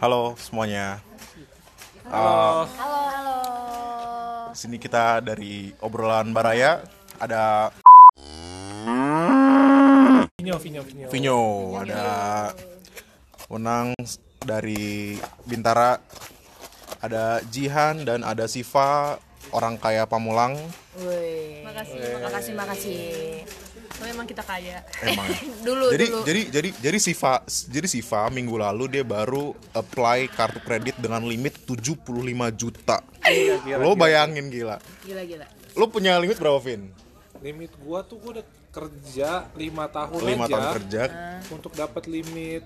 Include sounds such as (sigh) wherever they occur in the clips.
Halo semuanya. Halo. Halo, halo. Di sini kita dari obrolan Baraya ada Vinyo, Vinyo, Vinyo. Vinyo, ada Wenang dari Bintara, ada Jihan dan ada Siva orang kaya Pamulang. Woi. Makasih, Makasih, makasih. Memang kita kaya. Emang. ya? (laughs) Dulu, jadi dulu. jadi jadi jadi Siva jadi Siva minggu lalu dia baru apply kartu kredit dengan limit 75 juta. Lo bayangin gila. Gila, gila. Lo punya limit berapa, Vin? Limit gua tuh gua udah kerja 5 tahun 5 aja. tahun kerja. Untuk dapat limit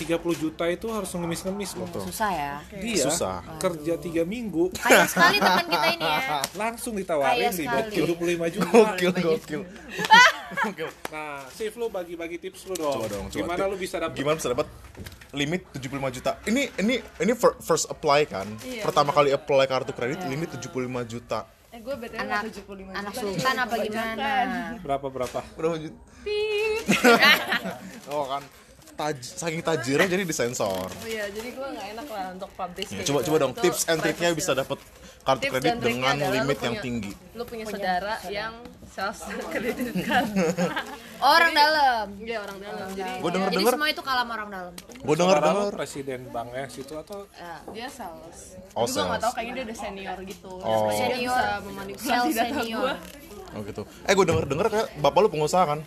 30 juta itu harus ngemis-ngemis loh. Susah ya. Dia Susah. kerja 3 minggu Kaya sekali teman kita ini ya. (laughs) langsung ditawarin sekali. 75 juta. Gokil, gokil. (laughs) Nah, Sif lu bagi-bagi tips lu dong. Coba dong, coba. Gimana lu bisa dapet Gimana bisa dapat limit 75 juta? Ini ini ini fir- first apply kan? Iya, Pertama kali apply kartu kredit limit 75 juta. Eh gue BTW Anak, 75 anak juta. sultan apa gimana? berapa berapa? Berapa juta? Pip. (laughs) Oh kan. Taj saking tajirnya jadi disensor. Oh iya, jadi gue gak enak lah untuk publish Ya, kayak coba gitu. coba dong Itu tips and triknya bisa dapat kartu Tips kredit dengan limit yang punya- tinggi. Lu punya saudara yang sales (laughs) credit card. (laughs) Orang dalam. Iya, orang dalam. Jadi Gue denger Jadi denger, semua itu kalam orang dalam. gue denger denger. presiden banknya situ atau Ya. dia sales. Oh, gue gak sales. tau kayaknya dia udah senior gitu. Oh. Jadi dia Senior. bisa memanipulasi Sales data senior. gue. Oh gitu. Eh gue denger denger kayak bapak lu pengusaha kan?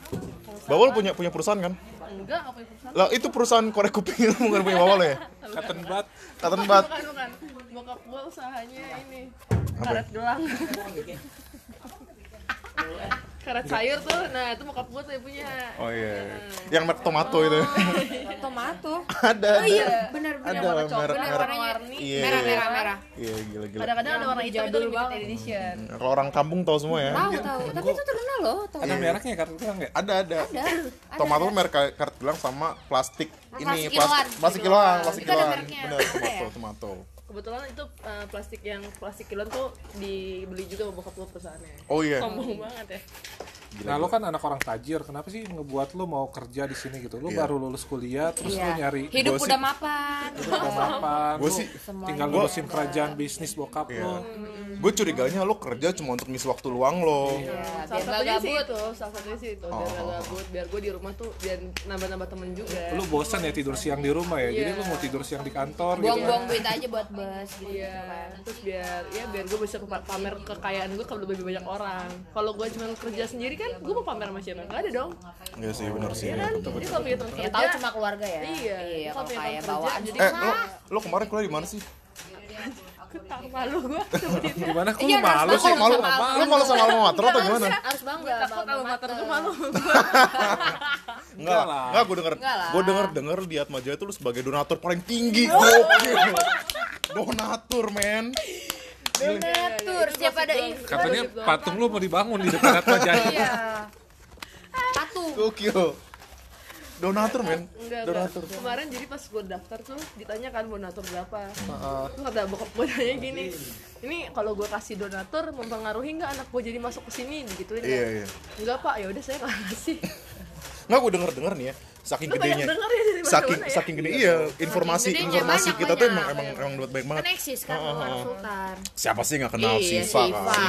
Bapak lu punya punya perusahaan kan? Enggak, gak punya perusahaan. Lah itu perusahaan korek kuping itu bukan punya bapak lu ya? Cotton Bud Katen bat. Bukan, bukan. Bokap gue usahanya ini. Karet gelang. Karet sayur tuh, nah itu bokap gue tuh yang punya. Oh iya. Yang merek tomato itu. (laughs) Tomato. ada Oh iya, benar Ada benar. merek coklat, merek. warna-warni. Iya. Merah merah merah. Iya gila gila. Kadang-kadang ada warna hitam itu limited edition. Kalau orang kampung tahu semua ya. Tahu tahu. Tapi itu terkenal loh. Tahu. ada mereknya kan bilang nggak? Ada ada. Ada. Tomato merek karet gelang sama plastik ini Plastik kiloan. plastik kiloan, plastik kiloan. Benar Ada tomato ya? tomato. Kebetulan itu uh, plastik yang plastik kilon tuh dibeli juga sama bokap gue perusahaannya. Oh iya. Sombong banget ya. Nah, lo kan anak orang tajir, kenapa sih ngebuat lo mau kerja di sini gitu? Lo Iya. baru lulus kuliah, terus lo Iya. nyari Hidup gosip. udah mapan. udah mapan, Gua lo sih- tinggal ngurusin kerajaan bisnis bokap Iya. lo. Gue curiganya lo kerja cuma untuk ngisi waktu luang lo. Ya, Salah biar gak satunya sih gabut. itu, salah satunya sih itu, biar gak gabut, biar gue di rumah tuh biar nambah-nambah temen juga. Lo bosan ya tidur siang di rumah ya, jadi Iya. lo mau tidur siang di kantor gitu. Buang-buang duit aja buat bus gitu Iya, kan. terus biar ya biar gue bisa pa- pamer kekayaan gue ke lebih banyak orang. Kalau gue cuma kerja sendiri kan, gue mau pamer sama siapa? Gak ada dong. Iya sih benar sih. Iya kan? Jadi kalau punya teman Ya kerja, tahu cuma keluarga ya. Iya, Iya, kalau kayak teman bawaan kerja, jadi Eh lo lo kemarin kuliah di mana sih? ketang malu gue. (laughs) Gimana kok Iya, malu sih? Malu sama lo malu sama alma mater atau gimana? Harus bangga Takut sama kalau mater gue malu. Enggak lah. Enggak gue denger. Gue denger denger di Atma Jaya itu lu sebagai donatur paling tinggi. (laughs) Donatur men. Donatur, setiap ada event. Katanya patung lo mau dibangun di depan Atma Jaya. Iya. Patung. Gokil. Donatur men. Enggak, Donatur. enggak. Kemarin jadi pas gue daftar tuh ditanya kan donatur berapa. Terus kata bokap gue nanya gini, ini kalau gue kasih donatur mempengaruhi nggak anak gue jadi masuk ke sini digituin Iya kan? iya. Enggak pak, ya udah saya nggak kasih. Enggak gue denger denger nih ya. Saking Lu gedenya. denger ya dari Saking ya? saking gede iya informasi gedenya informasi banyak, kita tuh banyak. emang emang emang buat baik banget. Kan eksis kan bukan sultan. Siapa sih nggak kenal Iya, Siva Siva. kan?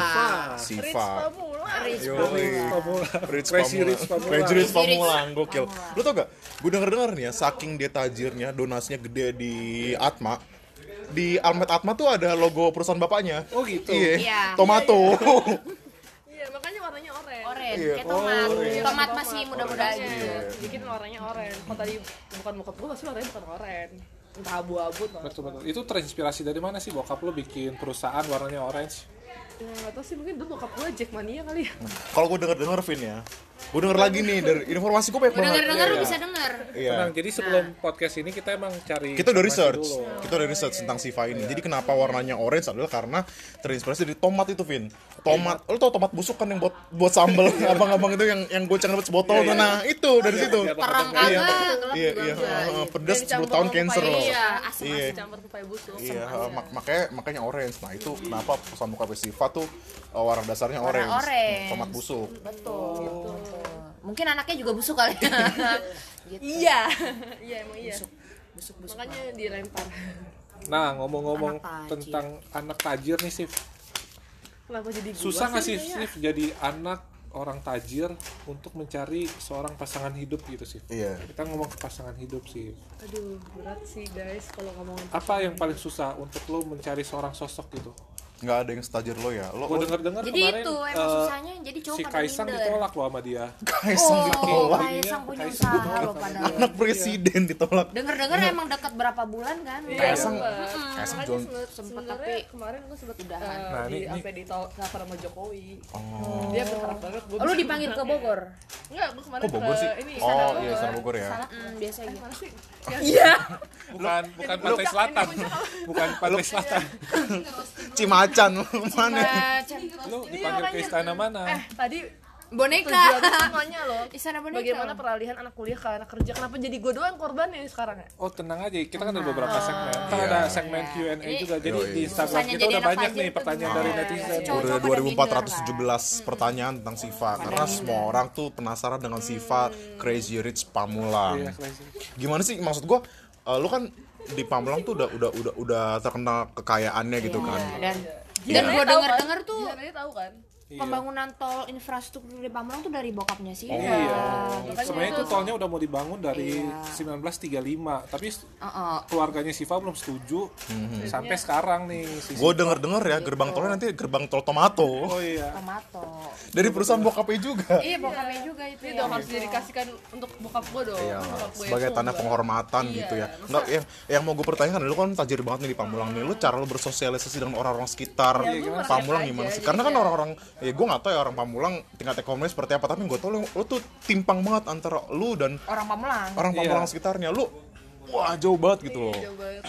Rich Siva. Pamula. Rich. Pamula. Rich Pamulang. Rich Pamulang. Crazy Rich Crazy Rich Pamulang, gokil. Lu tau gak? Gue denger denger nih ya, saking dia tajirnya, donasinya gede di Atma. Di Almet Atma tuh ada logo perusahaan bapaknya. Oh gitu. Iya. Iya. Tomato. (laughs) Iya, makanya warnanya oranye. Oren, Iya. kayak tomat. oren. Tomat masih muda-muda aja. Iya, bikin warnanya oranye. Kalau tadi bukan bokap gue pasti warnanya bukan oranye. Entah abu-abu tuh. Betul betul. Itu terinspirasi dari mana sih bokap lo bikin perusahaan warnanya orange? Ya, nggak tahu sih mungkin dulu bokap gue Jackmania kali ya. Kalau gue denger denger Vin ya, gue denger lagi nih dari informasi gue banyak banget. Dengar-dengar lu bisa denger. Iya. Tenang, jadi sebelum podcast ini kita emang cari Kita udah research, dulu. kita udah research tentang Siva ini. Jadi kenapa warnanya orange adalah karena terinspirasi dari tomat itu, Vin. Tomat, lu tau tomat busuk kan yang buat buat sambel (laughs) abang-abang itu yang yang goceng dapat sebotol tuh. Nah, itu dari situ. Terang Iya. Iya, iya, enggak. heeh, pedes Dan 10 tahun cancer loh. Iya, asam Iya. Campur pepaya busuk. Iya, mak- makanya makanya orange. Nah, itu kenapa perusahaan muka Siva tuh uh, warna dasarnya orange. Warna orange. Tomat busuk. Betul. Mungkin anaknya juga busuk kali. (laughs) gitu. Iya. (laughs) Iya emang iya. busuk-busuk makanya dilempar Nah, ngomong-ngomong tentang anak tajir nih, Sif. Kenapa jadi gua Susah nggak sih? Sif, jadi anak orang tajir untuk mencari seorang pasangan hidup gitu, Sif? Iya. Kita ngomong ke pasangan hidup, Sif. aduh berat sih guys kalau ngomongin Apa yang paling susah untuk lo mencari seorang sosok gitu? Nggak ada yang setajir lo ya? Lo Gue lo- denger-dengar jadi kemarin itu emang eh, susahnya. Jadi cowok si Kaisang minder. ditolak loh sama dia. (laughs) Kaisang oh ditolak. Kaisang punya Kaisang usaha ditolak. loh pada anak presiden ditolak. Denger-denger emang dekat berapa bulan kan? Kaisang Iya, Kaisang jual sempet, tapi kemarin gue sempet udahan. eh, Nah, di sampai ditolak sama Jokowi. Oh. Dia berharap banget gue lu dipanggil ke Bogor? Enggak gue kemarin kok Bogor ke sih? ini oh iya sana Bogor ya. Hmm, biasa gitu mana sih? (laughs) Bukan bukan pantai selatan. bukan pantai selatan. Cimacan mana? Bacan. Lu dipanggil ke istana mana? eh tadi boneka. Tujuan semuanya loh. Istana boneka. Bagaimana peralihan anak kuliah ke anak kerja? Kenapa jadi gue doang korbannya sekarang ya? Oh tenang aja, kita kan ada beberapa segmen. Iya. ada segmen Q&A juga. Jadi di Instagram kita udah banyak nih tuh pertanyaan dari Iya, netizen. Udah pada minder, 2417 pertanyaan tentang Siva. Karena semua orang tuh penasaran dengan Siva Crazy Rich Pamulang Iya, gimana sih? Maksud gua eh, lu kan di Pamulang tuh udah udah udah udah terkenal kekayaannya gitu kan? dan Iya. Dan gua denger denger tuh Jihan aja tahu kan Iya. pembangunan tol infrastruktur di Pamulang tuh dari bokapnya sih Oh iya. Sebenarnya itu tolnya udah mau dibangun dari Iya. 1935, tapi Heeh. keluarganya Siva belum setuju sampai sekarang nih. Si gue denger denger ya gerbang tolnya nanti gerbang tol tomato Oh iya. tomato dari perusahaan bokapnya juga iya bokapnya juga itu ini ya dong harus didikasihkan untuk bokap gue dong Iya, gue sebagai tanda penghormatan Iya, gitu ya. Enggak yang yang mau gue pertanyakan lu kan tajir banget nih di Pamulang nih. Lu cara lu bersosialisasi dengan orang-orang sekitar Ya, Pamulang gimana sih? Karena kan orang-orang ya gue nggak tahu ya orang Pamulang tingkat ekonomi seperti apa, tapi gue tau lu, lu tuh timpang banget antara lu dan orang Pamulang orang Pamulang Iya. sekitarnya. Lu wah jauh banget gitu loh. Jauh banget.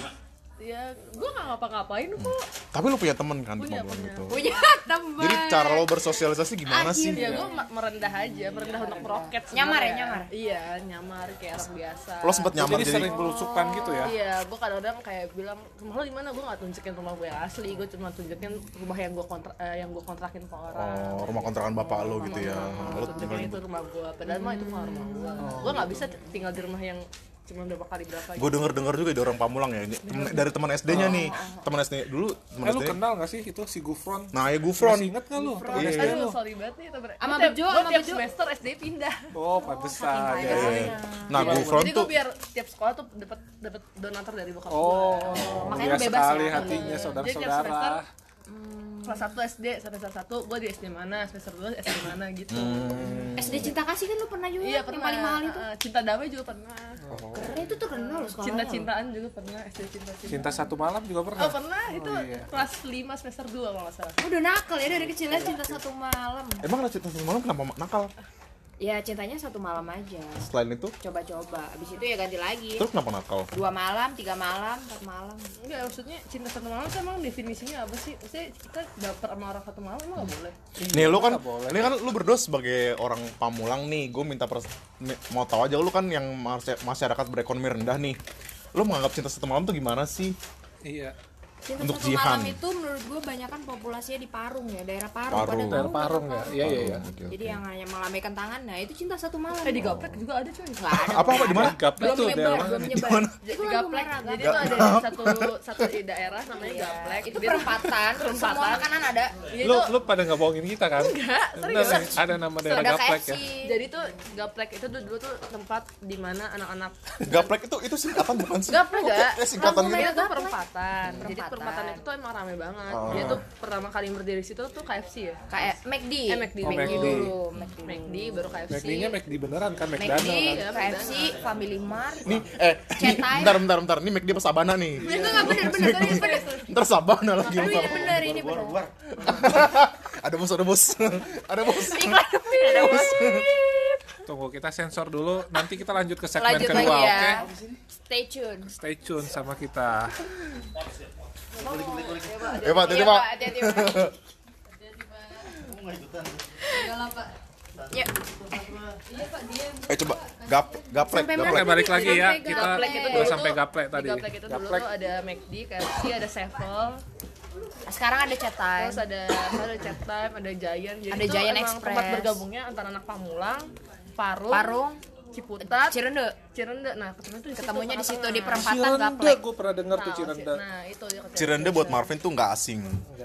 Ya gue gak ngapa-ngapain kok Tapi lu punya temen kan di Punya, Pamulang punya. gitu. punya teman Jadi cara lo bersosialisasi gimana sih? ya gue merendah aja merendah untuk meroket Nyamar ya, nyamar? iya nyamar kayak orang biasa Lo sempet nyamar Jadi jadi, sering belusukan gitu ya. Iya, gue kadang-kadang kayak bilang rumah lo di mana? Gue nggak tunjukin rumah gue yang asli, gue cuma tunjukin rumah yang gue kontra eh, yang gue kontrakin ke orang. oh, rumah kontrakan bapak lo gitu ya. Lo tunjukin itu rumah gue, padahal mah itu bukan rumah gue. Gue nggak bisa tinggal di rumah yang cuma berapa kali berapa gitu. gue denger denger juga di orang Pamulang ya ini temen- dari teman SD-nya nih teman SD dulu teman Eh lu SD kenal gak sih itu si Gufron? nah ya Gufron Masih inget gak lu? Temen Iya. SD lu? Sorry banget nih. Sama Bejo, gua sama Bejo. semester SD pindah. Oh, pantesan. kaya. Ya, ya. Iya. nah Gufron Jadi tuh gue biar tiap sekolah tuh dapat dapat donatur dari bokap Oh, Makanya mulia lu bebas sekali ya. hatinya Jadi tiap saudara-saudara. Semester, kelas 1 SD semester 1 gue di SD mana semester 2 SD mana gitu. SD cinta kasih kan lu pernah juga? Iya yang pernah. paling mahal itu? Uh, cinta damai juga pernah. Keren itu terkenal loh sekolahnya cinta loh. cintaan juga pernah SD cinta cinta Cinta satu malam juga oh pernah. pernah itu iya. kelas 5 semester 2 kalau nggak salah. Udah nakal ya dari kecilnya cinta satu malam. Emang lo cerita semalam kenapa nakal ya cintanya satu malam aja. Selain itu? Coba-coba. Abis itu ya ganti lagi. Terus kenapa nakal? Dua malam tiga malam empat malam. Enggak maksudnya cinta satu malam tuh emang definisinya apa sih? Maksudnya kita dapet sama orang satu malam emang nggak boleh? Nih lu kan boleh. ini kan lu berdua sebagai orang Pamulang nih gue minta pers- mau tahu aja lu kan yang masy- masyarakat berekonomi rendah nih. Lu menganggap cinta satu malam tuh gimana sih? Iya. Cinta Untuk satu Jihan. malam itu menurut gue banyak kan populasinya di Parung ya daerah Parung, Parung. pada Daerah tahu Parung ya. Iya iya iya. Oke, oke. jadi yang hanya melambaikan tangan nah itu cinta satu malam eh di gaplek juga ada cuy nggak ada apa apa di mana Gaplek tuh nyebar daerah belum mana? Gimana? itu di gaplek jadi tuh ada satu satu di daerah namanya gaplek itu perempatan Perempatan. semua makanan ada Iya, Lu itu- lu pada nggak bohongin kita kan? Enggak, serius. Ada nama daerah Gaplek ya. jadi tuh gaplek itu dulu, tuh tempat di mana anak-anak gaplek itu itu singkatan bukan sih gaplek gak kayak- kayak singkatan gitu itu perempatan. Jadi Perempatan. itu tuh emang rame banget. Oh. Dia tuh pertama kali berdiri situ tuh KFC ya. kayak McD. Eh, McD, Oh, McD. McD. dulu McD. McD baru KFC. McD-nya McD beneran kan? McD, kan? ya, KFC, Family Mart. Nih eh nih, bentar bentar bentar. Ini McD apa Sabana nih. Itu nggak bener bener bener bener (laughs) ntar Sabana lagi ini bener ini bener. (laughs) Ada bos ada bos. (laughs) Ada bos. Ada bos. Tunggu kita sensor dulu, nanti kita lanjut ke segmen lanjut kedua, lagi oke? ya stay tune. Stay tune sama kita. Ya pak tadi Iya, pak hati-hati Pak. Ya, eh coba gap gaplek Sampai gaplek balik lagi ya. Kita Gaplek itu udah dulu sampai gaplek tadi. Di gaplek itu dulu tuh ada McD, KFC, ada Sevel, sekarang ada chat time. terus ada ada Chat Time, ada Giant. Jadi Ada Giant Express. tempat bergabungnya antara anak Pamulang, Parung, Parung, Ciputat Cirende. Cirende nah ketemu tuh Ketemunya di situ di perempatan Cirende gaplek. gue pernah dengar tuh Nah, Cirende nah itu Cirende buat Marvin tuh nggak asing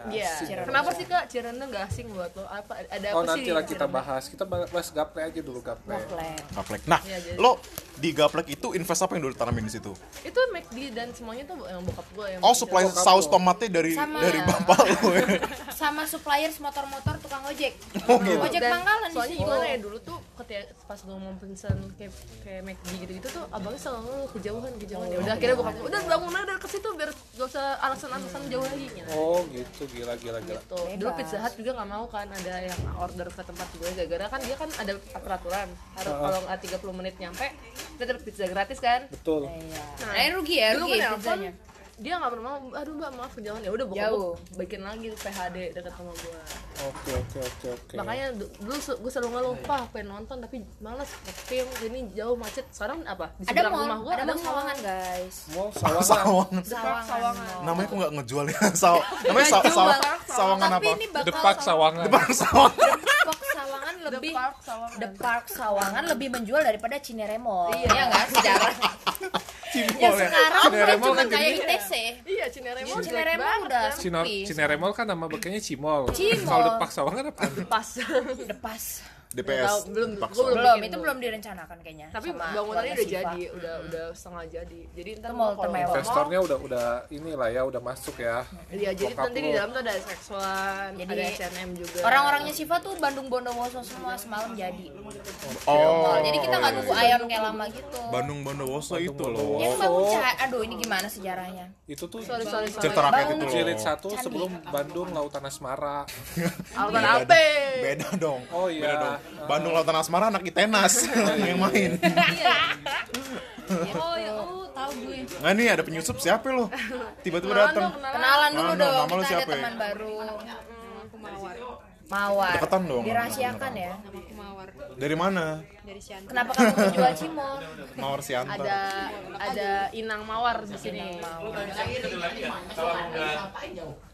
Iya. Kenapa sih kak Cirende nggak asing buat lo? Apa ada apa Oh sih? nanti di lah kita bahas. Kita bahas gaple aja dulu gaple. Gaplek. gaplek nah Iya, lo di gaplek itu invest apa yang dulu tanamin di situ Itu McD dan semuanya tuh yang bokap gue yang oh supply saus tomatnya dari dari bapak lo ya (laughs) Sama suppliers motor-motor tukang ojek. Oh, gitu. Ojek pangkalan di soalnya situ. gimana ya dulu tuh ketika pas gue mau pesen kayak kayak McD gitu gitu tuh abangnya selalu kejauhan kejauhan ya udah akhirnya bokap gue udah bangun aja ke situ biar gak usah alasan-alasan jauh lagi gitu. Oh gitu gila gila gila. Tuh, dulu Pizza Hut juga nggak mau kan ada yang order ke tempat gue gara-gara kan dia kan ada peraturan harus kalau nggak 30 menit nyampe dia dapat pizza gratis kan Betul. Iya. Nah, ini rugi ya, dulu rugi gue nelfon pizzanya. Dia nggak pernah mau aduh mbak maaf kejauhan ya udah bokap Jauh. gue bikin lagi PHD dekat sama gue Oke oke oke oke. makanya du- dulu gue selalu ngeluh pak pengen nonton tapi males tapi ini jauh macet sekarang apa di Ada seberang mall, rumah gue ada mall sawangan, guys. Mau (laughs) sawangan. sawangan Depak sawangan namanya kok nggak ngejual ya (laughs) Saw namanya saw, saw, sawangan Tapi apa Depak sawangan. Sawangan Depak Sawangan lebih Park sawangan The Park Sawangan lebih menjual daripada Cineremol. Iya. Iya enggak sejarah. (laughs) Cimol ya sekarang udah Cineremol cuma kan kayak ITC. iya Cineremol banget udah kan. Cineremol kan nama bekanya Cimol. Cimol. Kalau depak sawangan apa? pas Depas. DPS Tahu, belum belum Belum, bikin itu belum direncanakan kayaknya. tapi bangunannya udah Siva. jadi udah udah setengah jadi jadi ntar Itu mau mall kalau Investornya udah udah inilah ya udah masuk ya. iya jadi nanti di dalam tuh ada X1 Jadi, ada SNM juga Orang-orangnya Siva tuh Bandung Bondowoso semua semalam jadi. oh Jadi kita nggak nunggu ayam kayak lama gitu. Bandung Bondowoso itu loh Yang bangun Cah- aduh ini gimana sejarahnya? Itu tuh sorry sorry sorry cerita rakyat itu jilid satu sebelum Bandung Lautan Asmara. Ape dong. beda dong Oh, iya. beda dong Bandung Lautan Asmara anak Itenas (laughs) (laughs) yang main Oh ya, oh tahu gue. nggak nih ada penyusup siapa lo tiba-tiba kenalan datang dong kenalan dulu dong, nama kita siapa ada ya? teman baru. aku mawar Mawar. Deketan dong. Dirahasiakan ya. aku mawar dari mana dari Sian Kenapa kamu menjual cimol? Mawar Sianta ada ada Inang Mawar di sini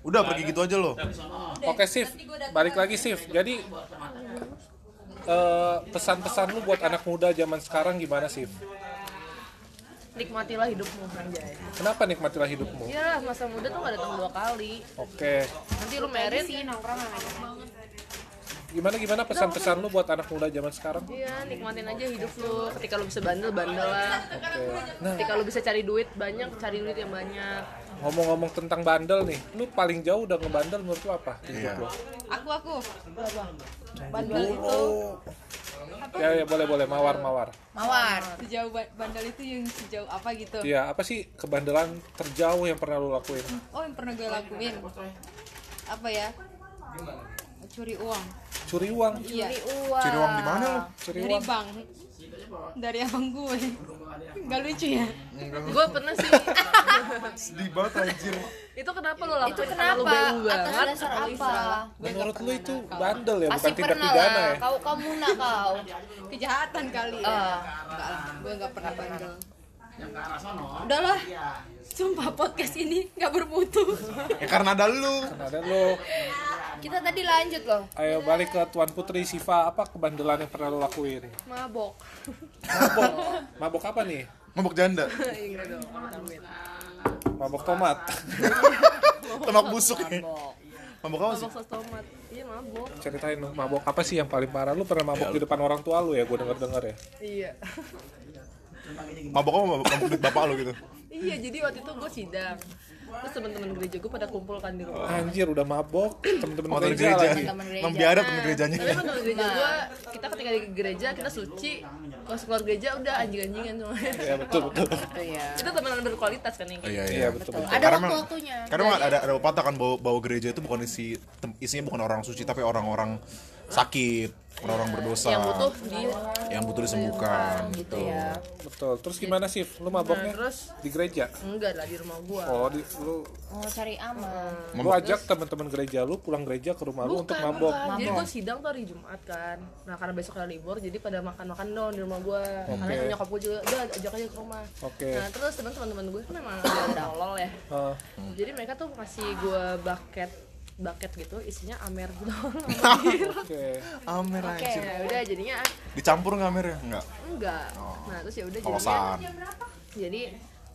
udah pergi gitu aja lo Oke Sif, balik lagi Sif. Jadi eh, pesan-pesan lu buat anak muda zaman sekarang gimana Sif? nikmatilah hidupmu anjay Kenapa nikmatilah hidupmu? ya masa muda tuh gak datang dua kali Oke, nanti lu merit gimana gimana pesan-pesan lu buat anak muda zaman sekarang? Iya, nikmatin aja hidup lu. Ketika lu bisa bandel, bandel lah. Oke. Nah, Ketika lu bisa cari duit banyak, cari duit yang banyak. Ngomong-ngomong tentang bandel nih, lu paling jauh udah ngebandel menurut lu apa? Iya. lu? aku aku Bandel itu Ya, ya boleh boleh mawar mawar. Mawar. sejauh ba- bandel itu yang sejauh apa gitu Iya, apa sih kebandelan terjauh yang pernah lu lakuin? oh yang pernah gue lakuin apa ya curi uang Curi uang. iya Uang. ciri uang di mana lo Curi dari uang. bank dari abang gue nggak lucu ya gue pernah sih. (laughs) sedih banget anjir itu kenapa lu lakuin? Itu Karena lu kenapa? Atas banget. dasar apa? Menurut lu itu bandel ya, bukan tindak pidana ya? Kau kau muna kau. (laughs) kejahatan kali ya Ah. enggak lah gue nggak pernah bandel udahlah sumpah podcast ini nggak bermutu (laughs) ya karena ada lu Nah, dan lu Kita tadi lanjut loh. ayo balik ke Tuan Putri Siva, apa kebandelan yang pernah lu lakuin? Mabok. Mabok. (laughs) Mabok apa nih? mabok janda Iya. Mabok tomat. (laughs) tomak busuk ya mabok apa sih Mabok tomat. Iya mabok. Ceritain dong, mabok apa sih yang paling parah? Lu pernah mabok di depan orang tua lu ya? Gue denger-denger ya. Iya. mabok apa mabok, mabok duit bapak lo gitu Iya, jadi waktu itu gue sidang. Terus teman-teman gereja gue pada kumpul kan di rumah. Anjir, udah mabok, temen-temen oh gereja, gereja lagi. Biara temen gerejanya Tapi teman gereja gue, kita ketika di gereja kita suci, pas keluar gereja udah anjing-anjingan semuanya. Ya (laughs) betul betul. Itu ya. Itu teman berkualitas kan yang Oh, iya Iya iya betul Betul. Ada waktu-waktunya. karena emang ada ada pepatah kan bahwa, bahwa gereja itu bukan isi isinya bukan orang suci tapi orang-orang sakit orang-orang berdosa yang butuh di yang butuh disembuhkan gitu ya. Betul. Terus gimana sih? Lu maboknya Nah, terus di gereja? enggak lah di rumah gua. Oh, di, lu Oh, cari aman. lu ajak teman-teman gereja lu pulang gereja ke rumah lu untuk mabok. bukan. Jadi gue sidang tuh hari Jumat kan. Nah karena besok ada libur, jadi pada makan-makan dong di rumah gue. Karena nyokap gue juga, udah ajak aja ke rumah. Oke. Nah terus teman-teman gue kan memang ada tolol ya. Ah, Jadi mereka tuh kasih gue bucket bucket gitu isinya amer gitu bir. (laughs) oke Amer Oke, anjir. ya udah jadinya Dicampur nggak Amer ya? Enggak. enggak. Oh. Nah, terus ya udah jadinya jadi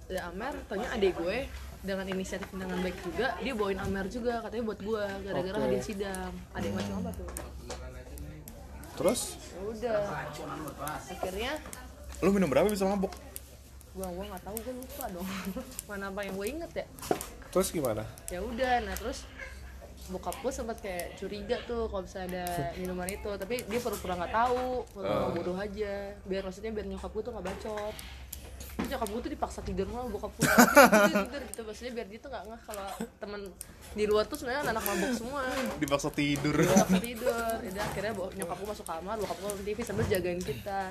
ada Amer, tanya adik gue dengan inisiatif dengan baik juga dia bawain Amer juga katanya buat gue gara-gara Oke. hadiah sidang adik macam apa tuh terus ya udah akhirnya Lu minum berapa bisa mabuk? gua gua nggak tahu gue lupa dong (laughs) mana apa yang gue inget ya terus gimana ya udah nah terus bokap gue sempat kayak curiga tuh kalau bisa ada minuman itu. Tapi dia pura-pura nggak tahu pura-pura bodoh aja. Biar maksudnya biar nyokap gue tuh nggak bacot. Terus nyokap gue tuh dipaksa tidur malah bokap gue tidur, tidur gitu. Maksudnya biar dia tuh nggak ngeh kalau temen di luar tuh sebenarnya anak mabuk semua. Dipaksa tidur. dipaksa tidur. Jadi akhirnya nyokap gue masuk kamar bokap gue nonton TV sambil jagain kita.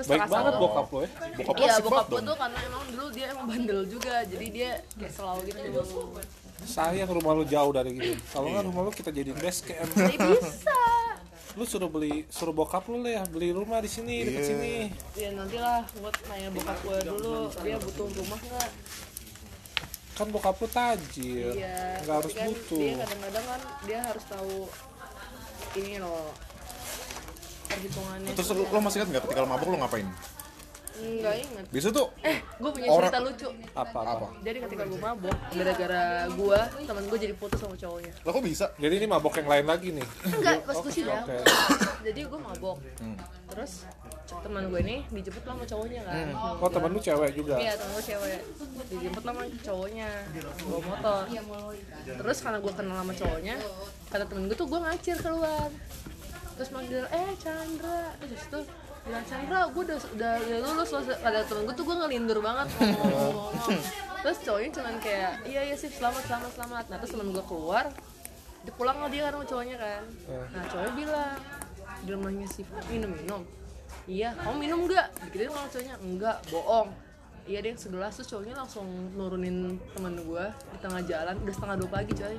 Terus baik banget satu- bokap lo ya. Bokap lu Iya bokap gue tuh karena emang dulu dia emang bandel juga. Jadi dia kayak selalu gitu sayang rumah lu jauh dari gitu kalau nggak rumah lu kita jadiin base camp. Jadi bisa. Lu suruh beli suruh bokap lu lah ya beli rumah di sini deket Iya. sini. Ya nantilah buat nanya bokap gue dulu dia butuh rumah nggak? Kan bokap lu tajir iya nggak harus kan butuh. dia kadang-kadang kan dia harus tahu ini loh perhitungannya. Terus lu, lu masih ingat nggak ketika lu mabuk lu ngapain? Nggak inget Biasa tuh. Eh gue punya Orang- cerita lucu. Apa apa? Jadi ketika gue mabok gara-gara gue teman gue jadi putus sama cowoknya. Lah kok bisa? jadi ini mabok yang lain lagi nih. Enggak pas gue sidang oke. jadi gue mabok. Terus teman gue ini dijemput lah sama cowoknya kan. Oh temen lu cewek juga? Iya temen gue cewek. Dijemput lah sama cowoknya. Bawa motor. Terus karena gue kenal sama cowoknya Kata temen gue tuh gue ngacir keluar. Terus manggil eh Chandra. Terus tuh bilang Chandra gue udah, udah, udah lulus loh Kata temen gue tuh gue ngelindur banget. Ngomong Terus cowoknya cuman kayak Iya iya sih selamat selamat selamat. Nah terus temen gue keluar Dia pulang lah dia kan sama cowoknya kan. Nah cowoknya bilang Di rumahnya si minum minum. Iya, kamu minum nggak? Dikirain sama cowoknya, enggak, bohong. Iya deh, segelas terus cowoknya langsung nurunin temen gue di tengah jalan Udah setengah dua pagi coy.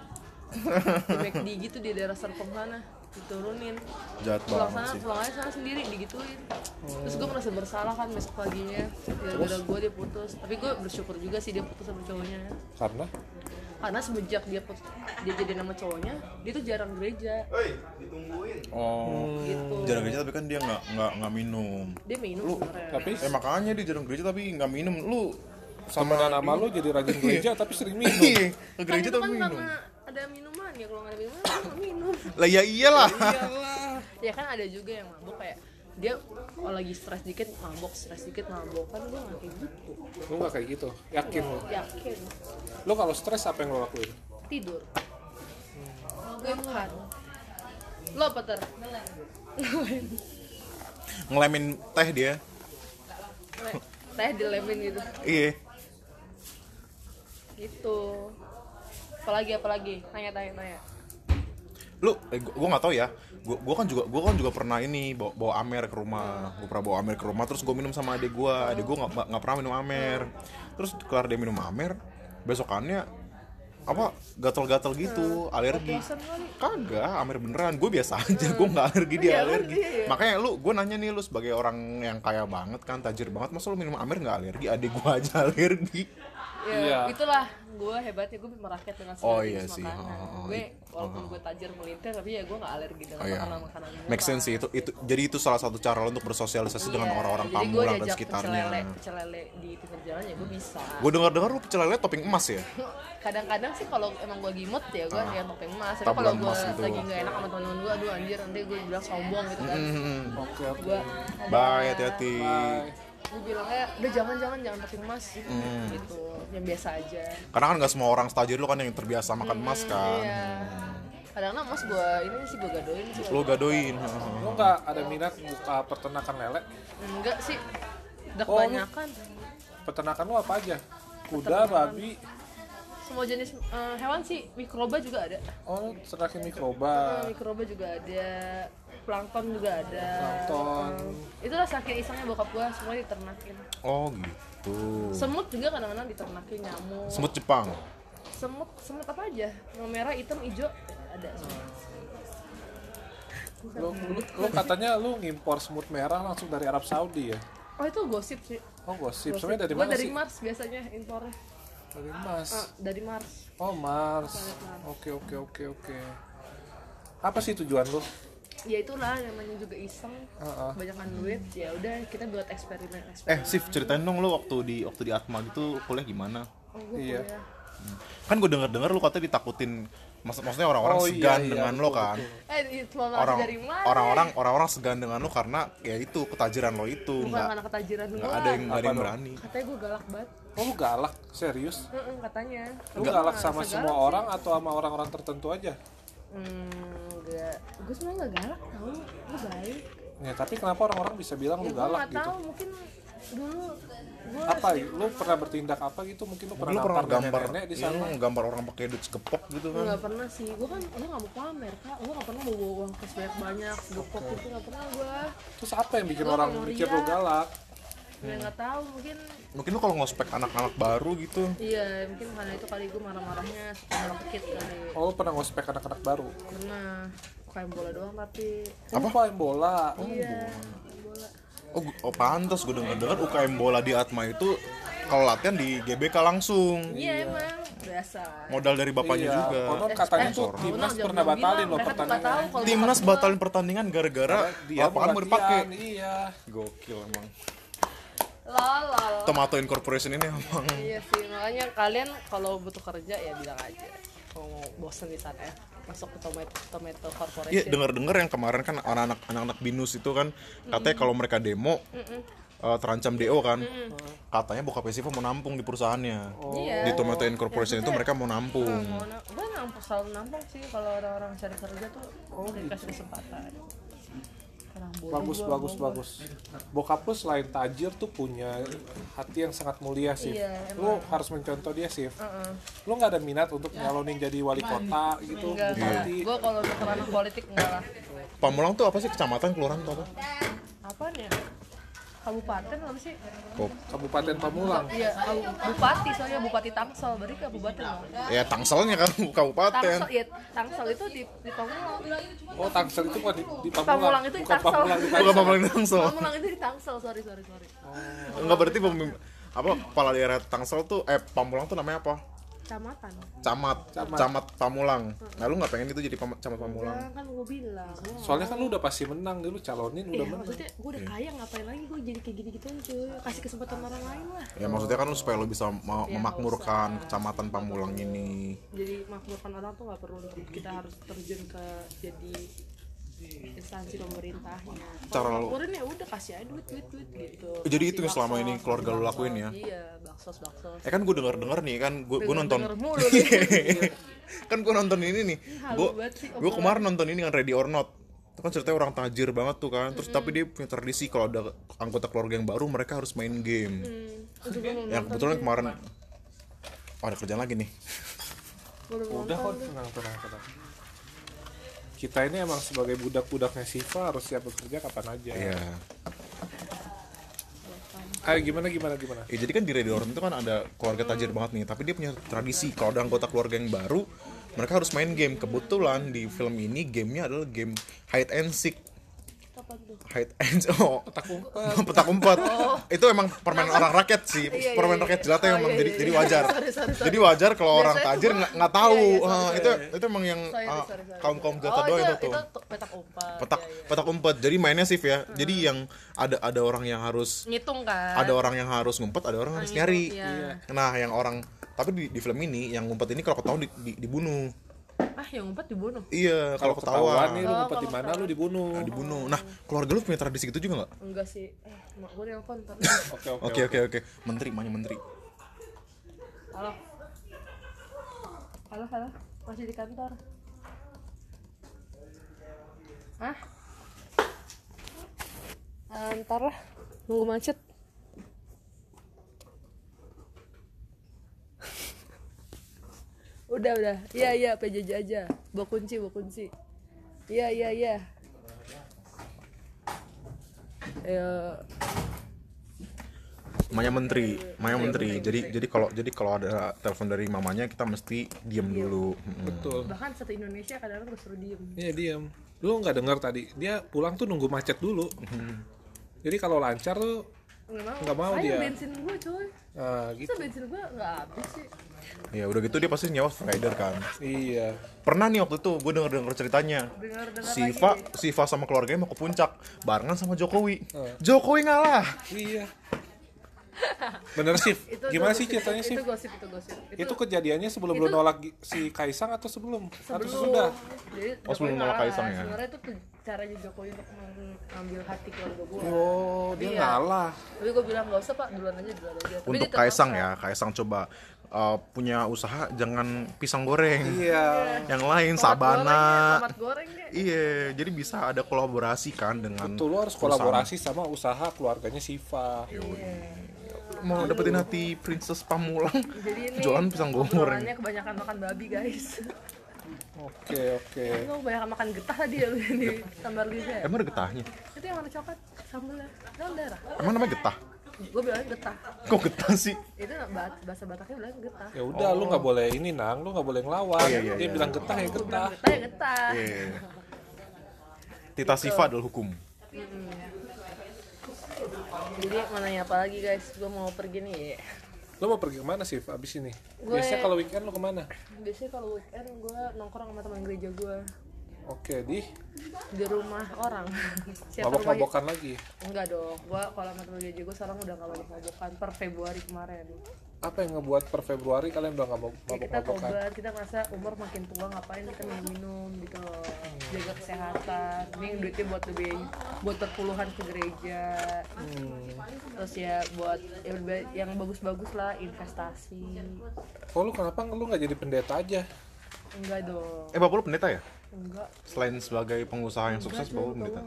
Di McD gitu di daerah Serpong sana Diturunin. Jahat Pulang banget sana, sih. pulang aja sana sendiri, digituin. Terus gue merasa bersalah kan besok paginya. Gara-gara gue dia putus. Tapi gue bersyukur juga sih dia putus sama cowoknya. Karena? Karena semenjak dia putus, dia jadi nama cowoknya Dia tuh jarang gereja. Oh. gitu. Jarang gereja tapi kan dia nggak nggak nggak minum. Dia minum Lu sebenarnya. tapi Eh makanya dia jarang gereja tapi nggak minum. Lu sama nama lu jadi rajin (laughs) gereja tapi sering minum. Iya, ke gereja kan itu tapi kan minum. ada minuman ya kalau nggak ada minuman dia nggak minum. Lah ya iyalah. ya kan ada juga yang mabuk kayak dia kalau lagi stres dikit mabok stres dikit mabok. Kan gue nggak kayak gitu. Lu nggak kayak gitu. Yakin. Lu yakin. Lu kalau stres apa yang lu lakuin? Tidur. Gue makan. Lo apa ter? Ngelemin teh dia. Teh dilemin gitu. Iya. gitu apalagi apalagi tanya tanya tanya Lu eh, gua, gua nggak tahu ya. Gua, gua kan juga gua kan juga pernah ini bawa, bawa Amer ke rumah. Gua pernah bawa Amer ke rumah terus gua minum sama adik gua. Adik gua nggak nggak pernah minum Amer. Terus kelar dia minum Amer, besokannya apa gatal-gatal gitu, alergi. Oplosan kali Kagak, Amer beneran. Gue biasa aja, gue nggak alergi dia kan, alergi. iya, iya. Makanya lu, gue nanya nih lu sebagai orang yang kaya banget kan, tajir banget, masa lu minum Amer nggak alergi? Adik gue aja (laughs) alergi. Ya Iya. itulah gue hebatnya gue merakyat dengan Oh, segala iya jenis sih. makanan Oh, oh, gue it- walaupun gue tajir melintir tapi ya gue nggak alergi dengan Oh iya, makanan makanan make sense sih itu. Itu jadi itu salah satu cara lo untuk bersosialisasi dengan orang-orang Iya, gue Pamulang dan sekitarnya. pecel lele, pecel lele di pinggir jalan ya gue bisa. Gue dengar-dengar lu pecel lele topping emas ya? (laughs) Kadang-kadang sih kalau emang gue gimut ya gue Ah. topeng emas. Tapi kalau gue gitu. lagi nggak enak sama teman-teman gue, aduh anjir nanti gue bilang sombong gitu kan. Hmm. oke oke Gue Bye, hati-hati. Bye. gue bilangnya udah jangan jangan jangan topeng emas Hmm. gitu, yang biasa aja. Karena kan nggak semua orang tajir lu kan yang terbiasa makan emas kan. Iya. Kadang-kadang emas gue ini sih gue gadoin sih. Lu gadoin. lu nggak ada minat buka peternakan lele Enggak sih. Udah Oh, kebanyakan. peternakan lu apa aja kuda babi Semua jenis eh, hewan sih, mikroba juga ada. oh ternakin mikroba mikroba juga ada plankton juga ada. Plankton. Eh, itulah saking isengnya bokap gua semua diternakin. Oh gitu. semut juga kadang-kadang diternakin nyamuk. Semut Jepang. semut semut apa aja? Yang merah hitam hijau ada. Semua. lu, lu, lu katanya lu ngimpor semut merah langsung dari Arab Saudi ya? Oh itu gosip sih. Oh gosip. Gosip. sebenarnya dari Gua mana dari sih? Mars biasanya impornya. Dari emas Ah, dari Mars. Oh Mars. Oke oke oke oke. Apa sih tujuan lu ya itulah namanya juga iseng Heeh. kebanyakan duit ya udah kita buat eksperimen eksperimen Eh, Sif, ceritain dong lu waktu di waktu di Atma gitu kuliah gimana? oh, gue Iya. kuliah Kan gue denger-denger lu katanya ditakutin Maksud, maksudnya orang-orang Oh, iya, segan iya, dengan betul, lo kan. betul. eh Orang orang-orang orang-orang segan dengan lo karena ya itu ketajiran lo itu bukan nggak karena ketajiran nggak ada yang nggak ada yang berani. katanya gue galak banget oh lu galak serius Heeh, katanya lu Gua galak nggak sama semua sih. orang atau sama orang-orang tertentu aja hmm enggak gue sebenarnya nggak galak tau gue baik. Ya tapi kenapa orang-orang bisa bilang lu ya gue galak nggak gitu? tahu mungkin dulu gue apa? lu pernah bertindak apa gitu? Mungkin lu pernah Lu pernah gambar nenek di iya, sana. lu gambar orang pakai duit segepok gitu kan. nggak pernah sih. Gue kan gue nggak mau pamer kak. Gue nggak pernah mau bawa uang cash banyak banyak segepok gitu nggak pernah gue terus apa yang bikin Gua orang mikir lu galak ya nggak tahu mungkin Mungkin lu kalau ngospek anak-anak baru gitu. iya mungkin karena itu kali gue marah-marahnya suka ngelekit kali. Oh lu pernah ngospek anak-anak baru? Pernah. Kayak bola doang tapi. Apa main bola? Iya main bola. Oh, oh pantas gue denger-denger UKM bola di Atma itu kalau latihan di GBK langsung. iya emang. Biasa. Modal dari bapaknya iya. juga. konon katanya Eh, tuh eh, timnas pernah batalin loh pertandingan. tahu Timnas batalin pertandingan gara-gara lapangan mau dipakai. iya. Gokil emang. Lala Tomato Incorporation ini emang. Iya sih makanya kalian kalau butuh kerja ya bilang aja. Kalau mau bosen di sana ya masuk ke tomato tomato corporation. Iya denger-denger yang kemarin kan anak-anak anak-anak binus itu kan katanya kalau mereka demo eh, terancam DO kan katanya bokap Siva mau nampung di perusahaannya. Iya. di Tomato Incorporation itu mereka mau nampung. Mau na- gue nampung selalu nampung sih kalau orang-orang cari kerja tuh dikasih kesempatan orang bagus gua, bagus gua- bagus. Bokap lu selain tajir tuh punya hati yang sangat mulia sih Iya, lu harus mencontoh dia sih lu nggak ada minat untuk nyalonin jadi wali kota gitu enggak bupati. Gue kalau udah kerana politik enggak lah. Pamulang tuh apa sih? Kecamatan kelurahan tuh apa? Apaan ya kabupaten apa sih? Kok- kabupaten Pamulang? Iya bupati soalnya bupati Tangsel berarti kabupaten loh ya Tangselnya kan (laughs) kabupaten. Tangsel ya Tangsel itu di di Pamulang. Oh Tangsel itu bukan di, di Pamulang. Pamulang itu di bukan Tangsel. Pamulang di bukan Tangsel. Pamulang Tangsel Pamulang itu di Tangsel sorry sorry sorry. Enggak berarti pemim- apa kepala daerah Tangsel tuh eh Pamulang tuh namanya apa kecamatan camat Camat. camat Pamulang. Nah lu nggak pengen itu jadi pam- camat Pamulang? Jangan kan gue bilang. Soalnya kan lu udah pasti menang dulu calonin udah Iya, menang. maksudnya gue udah kaya ngapain lagi gue jadi kayak gini-gitu cuy. Kasih kesempatan orang lain lah. Ya maksudnya kan lu supaya lu bisa ma- memakmurkan kecamatan Pamulang ini. Jadi makmurkan orang tuh nggak perlu. Kita harus terjun ke jadi instansi pemerintahnya. Cara kalau makmurin ya udah kasih aja duit duit duit gitu. Jadi itu yang selama ini keluarga lu lakuin ya? iya baksos baksos. Eh kan gue denger denger nih kan gue gue nonton Denger mulu nih. (laughs) kan gue nonton ini nih. Gue gue kemarin nonton ini kan Ready or Not. Itu kan ceritanya orang tajir banget tuh kan. Terus tapi dia punya tradisi kalau ada anggota keluarga yang baru mereka harus main game. Hmm, itu gue mau yang kebetulan kemarin oh, ada kerjaan lagi nih. Udah kok tenang tenang tenang kita ini emang sebagai budak-budaknya Siva harus siap bekerja kapan aja. Iya. ayo gimana gimana gimana? Ya, jadi kan di Ready or Not itu kan ada keluarga tajir banget nih tapi dia punya tradisi. Kalau ada anggota keluarga yang baru mereka harus main game. Kebetulan di film ini gamenya adalah game hide and seek Tuh? hide and (laughs) oh petak umpet (laughs) petak umpet itu emang permainan orang rakyat sih Oh. Iya, iya, permainan iya. rakyat jelata Oh, emang iya, jadi iya, jadi iya. wajar Sorry, sorry, sorry. jadi wajar kalau orang tajir nggak nggak tahu Iya, iya, Ah, sorry, itu itu emang yang Sorry, ah, sorry, sorry. kaum kaum jelata oh, doang itu, itu tuh itu petak umpat petak iya, iya. petak umpet jadi mainnya sih ya jadi yang ada ada orang yang harus ngitung kan ada orang yang harus ngumpet ada orang harus nyari iya. nah yang orang tapi di, di film ini yang ngumpet ini kalau ketahuan di, di- dibunuh ah yang umpat dibunuh? Iya kalau ketahuan ketahuan. nih lu Oh, ngumpet di kalau mana lu dibunuh. Nah, dibunuh. Nah keluarga lu punya tradisi gitu juga nggak? Enggak sih. Eh mak gue nelfon (laughs) oke oke oke oke oke. menteri mana menteri. Halo. Halo halo. Masih di kantor? Ah Eh, ntar lah. Nunggu macet udah udah. Iya iya PJJ aja. Bawa kunci bawa kunci. Iya iya iya. Ayo, Maya menteri, Maya menteri. Jadi jadi kalau jadi kalau ada telepon dari mamanya kita mesti diem dulu. Mm-mm. betul. Bahkan satu Indonesia kadang-kadang disuruh diem. Iya diam lu nggak dengar tadi dia pulang tuh nunggu macet dulu. Jadi kalau lancar tuh nggak mau. Nggak mau Sayang dia. bensin gue coy. Nah gitu. Masa bensin gue nggak habis sih? Ya udah gitu dia pasti nyewa rider kan? Iya. Pernah nih waktu itu gue denger denger ceritanya. Dengar-dengar Siva lagi. Siva sama keluarganya mau ke puncak barengan sama Jokowi. Oh. Jokowi ngalah. Iya bener sih itu gimana itu sih ceritanya sih itu gosip itu gosip. Itu kejadiannya sebelum lu itu- nolak gi- si Kaisang atau sebelum? Atau sebelum. sesudah? Jadi Oh, sebelum nolak. Kaisang ya? sebenarnya itu caranya Jokowi untuk mengambil hati keluarga gue oh dia Iya. ngalah. Tapi gue bilang nggak usah pak. Duluan aja duluan aja. Tapi untuk. Kaisang ya Kaisang coba uh, punya usaha jangan pisang goreng. Iya. Yang lain Tomat sabana goreng ya, tomat goreng ya. Iya jadi bisa ada kolaborasi kan dengan Betul, lu harus perusahaan. kolaborasi sama usaha keluarganya Siva. Mau dapetin hati Princess Pamulang. (laughs) Jadi ini jualan pisang goreng. kebanyakan makan babi guys. Oke, oke. Lu kebanyakan makan getah tadi ya lu di tambah ya. Emang ada getahnya? Itu yang warna coklat sambelnya dalam daerah. Emang namanya getah? Gue bilangnya getah. Kok getah sih? Itu ba- bahasa Bataknya bilang getah. Ya udah, lu nggak boleh ini nang, lu nggak boleh ngelawan. Oh, iya, iya, Dia iya. bilang getah ya getah. bilang getah. ya getah. Iya. Tita Siva adalah hukum jadi mau nanya apa lagi guys gue mau pergi nih Lu mau pergi ke mana sih abis ini? Gue- Biasanya kalau weekend lu ke mana? biasanya kalau weekend gue nongkrong sama teman gereja gue Oke, di. Di rumah orang. (laughs) Mabok-mabokan lagi. enggak dong. Gue kalau sama teman gereja gue sekarang udah gak banyak mabokan per Februari kemarin. Apa yang ngebuat per Februari kalian udah nggak mau ya kita mabok-mabokan? tobat kita ngerasa umur makin tua ngapain kita minum-minum gitu loh. Jaga kesehatan. Ini duitnya buat lebih buat perpuluhan ke gereja. Terus ya buat ya yang bagus-bagus lah investasi. Oh lu kenapa lu nggak jadi pendeta aja? enggak dong. Eh bapak lu pendeta ya enggak. Selain sebagai pengusaha yang sukses lu pendeta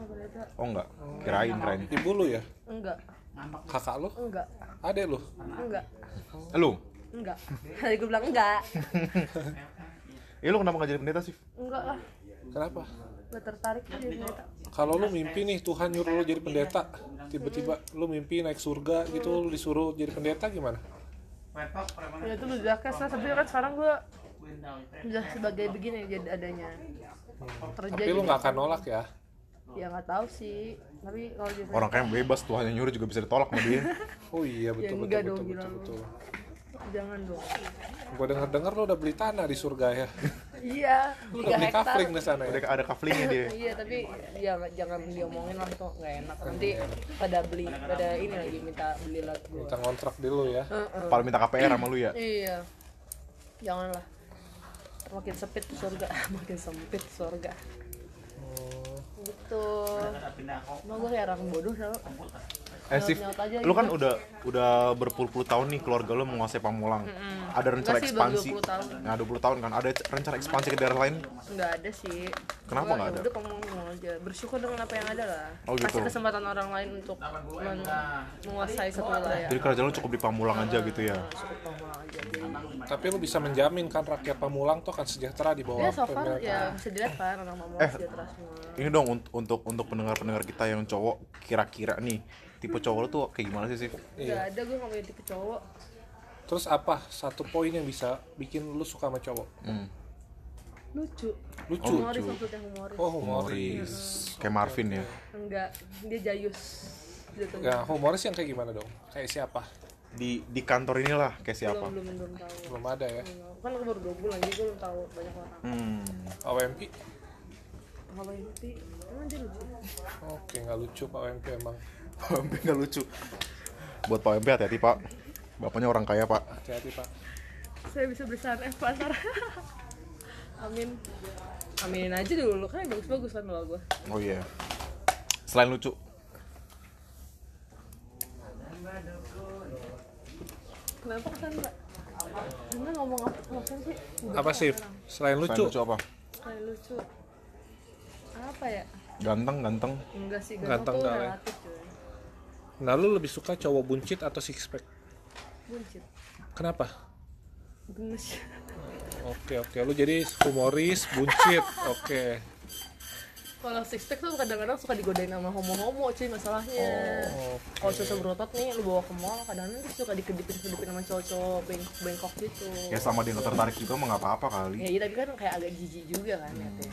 oh enggak. Kirain kirain Ibu lu ya? enggak. Kakak lu? enggak. Adek lu? enggak. Lu? Enggak. (laughs) Tadi gue bilang enggak. Eh (laughs) lu kenapa nggak jadi pendeta sih? Enggak lah. Kenapa? gak tertarik jadi pendeta. Kalau lu mimpi nih Tuhan nyuruh lu jadi pendeta, tiba-tiba lu mimpi naik surga gitu, lu disuruh jadi pendeta gimana? ya itu udah kes lah tapi kan sekarang gue udah sebagai begini jadi adanya kerja Tapi lu nggak akan nolak ya? ya nggak tahu sih tapi kalau jadi orang kayak bebas Tuhan yang nyuruh juga bisa ditolak sama dia (laughs) Oh iya betul Ya, betul betul dong, betul, betul, lu. jangan dong Gua denger dengar lu udah beli tanah di surga ya? (laughs) iya Lu tiga udah beli kafling di sana ada ya? ada kaflingnya dia iya tapi ya jangan diomongin lah itu nggak enak nanti pada beli pada ini lagi minta beli lagi gua. Kita ngontrak dulu ya. Heeh. paling minta KPR sama lu ya iya janganlah makin sempit tuh surga (laughs) makin sempit surga gitu. Emang gue orang bodoh selalu eh Sif aja lu gitu. kan udah udah berpuluh-puluh tahun nih keluarga lu menguasai Pamulang. Ada rencana Enggak sih, baru ekspansi? 20 tahun. nah 20 tahun kan. Ada rencana ekspansi ke daerah lain? Nggak ada sih. Kenapa Gua nggak ya ada? udah ngomong aja. Bersyukur dengan apa yang ada lah. Oh, gitu. kasih kesempatan orang lain untuk men- menguasai satu wilayah jadi kerajaan lu cukup di Pamulang aja gitu ya? Cukup Pamulang aja. Jadi Tapi lu bisa menjamin kan rakyat Pamulang tuh akan sejahtera di bawah ya so far ya bisa dilihat kan orang Pamulang Eh. sejahtera semua. ini dong unt- untuk untuk pendengar-pendengar kita yang cowok kira-kira nih tipe cowok lu tuh kayak gimana sih Sif? Iya. nggak ada gue nggak punya tipe cowok Terus apa satu poin yang bisa bikin lu suka sama cowok? Hmm. lucu Lucu. humoris maksudnya humoris Oh humoris. Humoris kayak Marvin ya enggak dia jayus gitu Ya humoris yang kayak gimana dong? Kayak siapa? di di kantor inilah kayak siapa belum belum belum tahu Belum ada ya. kan aku baru dua bulan jadi gue belum tahu banyak orang hmm. OMP? itu emang dia lucu Oke nggak lucu Pak OMP emang. Pak MP nggak lucu. Buat Pak MP hati-hati Pak. Bapaknya orang kaya Pak. Hati-hati Pak. saya bisa beli saham F pasar. (laughs) Amin. Aminin aja dulu kan bagus-bagus kan doa gue oh iya. Selain lucu. Kenapa kesan Anda ngomong apa sih? Udah Apa sih? Selain selain lucu? lucu apa? Kayak lucu. Apa ya? Ganteng ganteng. Enggak sih Ganteng ganteng tuh ya. relatif cuy Nah lu lebih suka cowok buncit atau six pack? buncit. Kenapa? gemes. (laughs) Oke oke. Lu jadi humoris buncit. (laughs) Oke. kalau six pack tuh kadang-kadang suka digodain sama homo-homo cuy masalahnya. Oh, kalau cowok berotot nih lu bawa ke mall kadang-kadang dia suka dikedipin-kedipin sama cowok-cowok beng- bengkok gitu. Ya sama dia nggak tertarik juga mah nggak apa-apa kali. Ya iya tapi kan kayak agak jijik juga kan liatnya.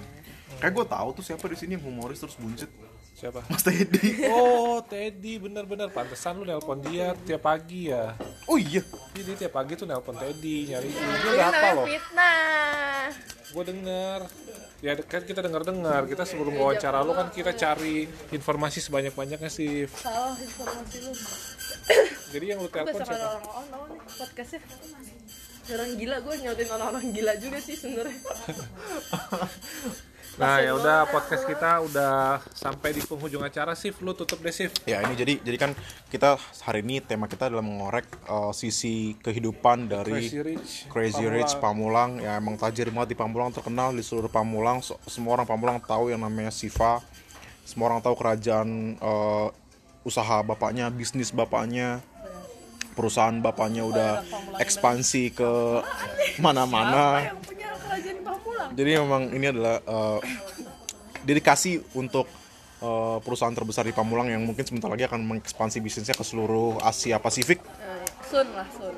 Kayak gue tahu tuh siapa di sini yang humoris terus buncit siapa? Mas Teddy. Oh Teddy bener-bener pantesan lu nelpon dia tiap pagi ya? Oh iya. Jadi tiap pagi tuh nelpon Teddy nyari dia udah apa loh? fitnah. Gue denger. Ya kan kita dengar dengar kita sebelum wawancara lu kan kita cari informasi sebanyak banyaknya sih salah informasi lu. Jadi yang lu telepon siapa? orang orang tahu nih podcastnya. Orang gila gue nyautin orang-orang gila juga sih sebenarnya (laughs) nah ya udah podcast kita udah sampai di penghujung acara. Sih lu tutup deh sih ya ini jadi jadi kan kita hari ini tema kita adalah mengorek uh, sisi kehidupan dari Crazy Rich Crazy Rich Pamulang. Ya emang tajir banget di Pamulang terkenal di seluruh Pamulang. So- semua orang Pamulang tahu yang namanya Siva. Semua orang tahu kerajaan eh, usaha bapaknya bisnis bapaknya. Perusahaan bapaknya udah ekspansi ke mana-mana yang punya kerajaan Pamulang jadi memang ini adalah eh, dedikasi untuk eh, perusahaan terbesar di Pamulang yang mungkin sebentar lagi akan mengekspansi bisnisnya ke seluruh Asia Pasifik. Eh, sun lah sun.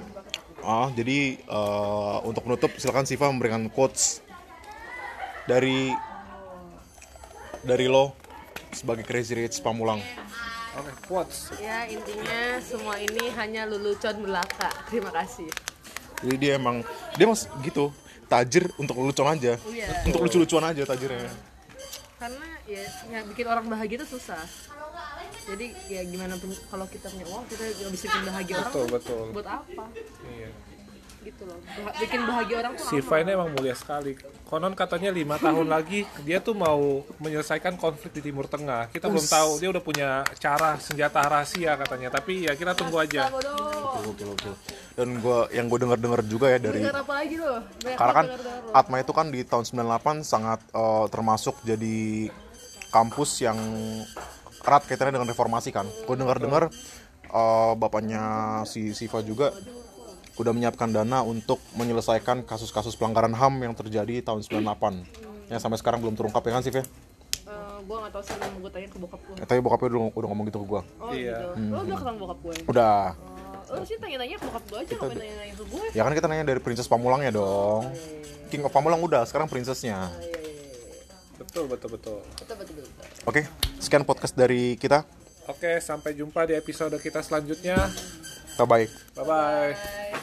Ah, jadi eh, untuk menutup silakan Siva memberikan quotes dari dari lo sebagai Crazy Rich Pamulang. oke quotes. Ya intinya semua ini hanya lelucon belaka. Terima kasih. Jadi dia emang dia mas gitu tajir untuk lelucon aja, Iya. untuk lucu-lucuan aja tajirnya. karena ya, ya bikin orang bahagia itu susah jadi ya gimana pun kalau kita punya uang kita nggak bisa bikin bahagia orang betul kan? betul buat apa iya gitu loh Bah- bikin bahagia orang tuh Siva ini emang mulia sekali. Konon katanya lima tahun lagi dia tuh mau menyelesaikan konflik di Timur Tengah. Kita belum tahu dia udah punya cara senjata rahasia katanya. Tapi ya kita tunggu aja. Betul, betul. Dan gua yang gue dengar-dengar juga ya dari dengar apa lagi loh karena kan. Atma itu kan di tahun 98 sangat eh, termasuk jadi kampus yang erat kaitannya dengan reformasi kan. Gue dengar-dengar eh, bapaknya si Siva juga udah menyiapkan dana untuk menyelesaikan kasus-kasus pelanggaran HAM yang terjadi tahun 98 yang sampai sekarang belum terungkap ya kan Siva? Eh, gue gak tau sih mau gue tanya ke bokap gue Eh, tapi bokapnya udah, udah ngomong gitu ke gue. oh Iya. gitu lo udah ketemu bokap gue Udah. Oh, lo sih tanya-tanya ke bokap gue aja ngapain tanya-tanya ke gue Ya kan kita nanya dari Princess Pamulangnya dong. King of Pamulang udah, sekarang princessnya. Betul betul betul. betul betul betul Oke, sekian podcast dari kita. Oke, sampai jumpa di episode kita selanjutnya. Bye bye. Bye bye. Bye.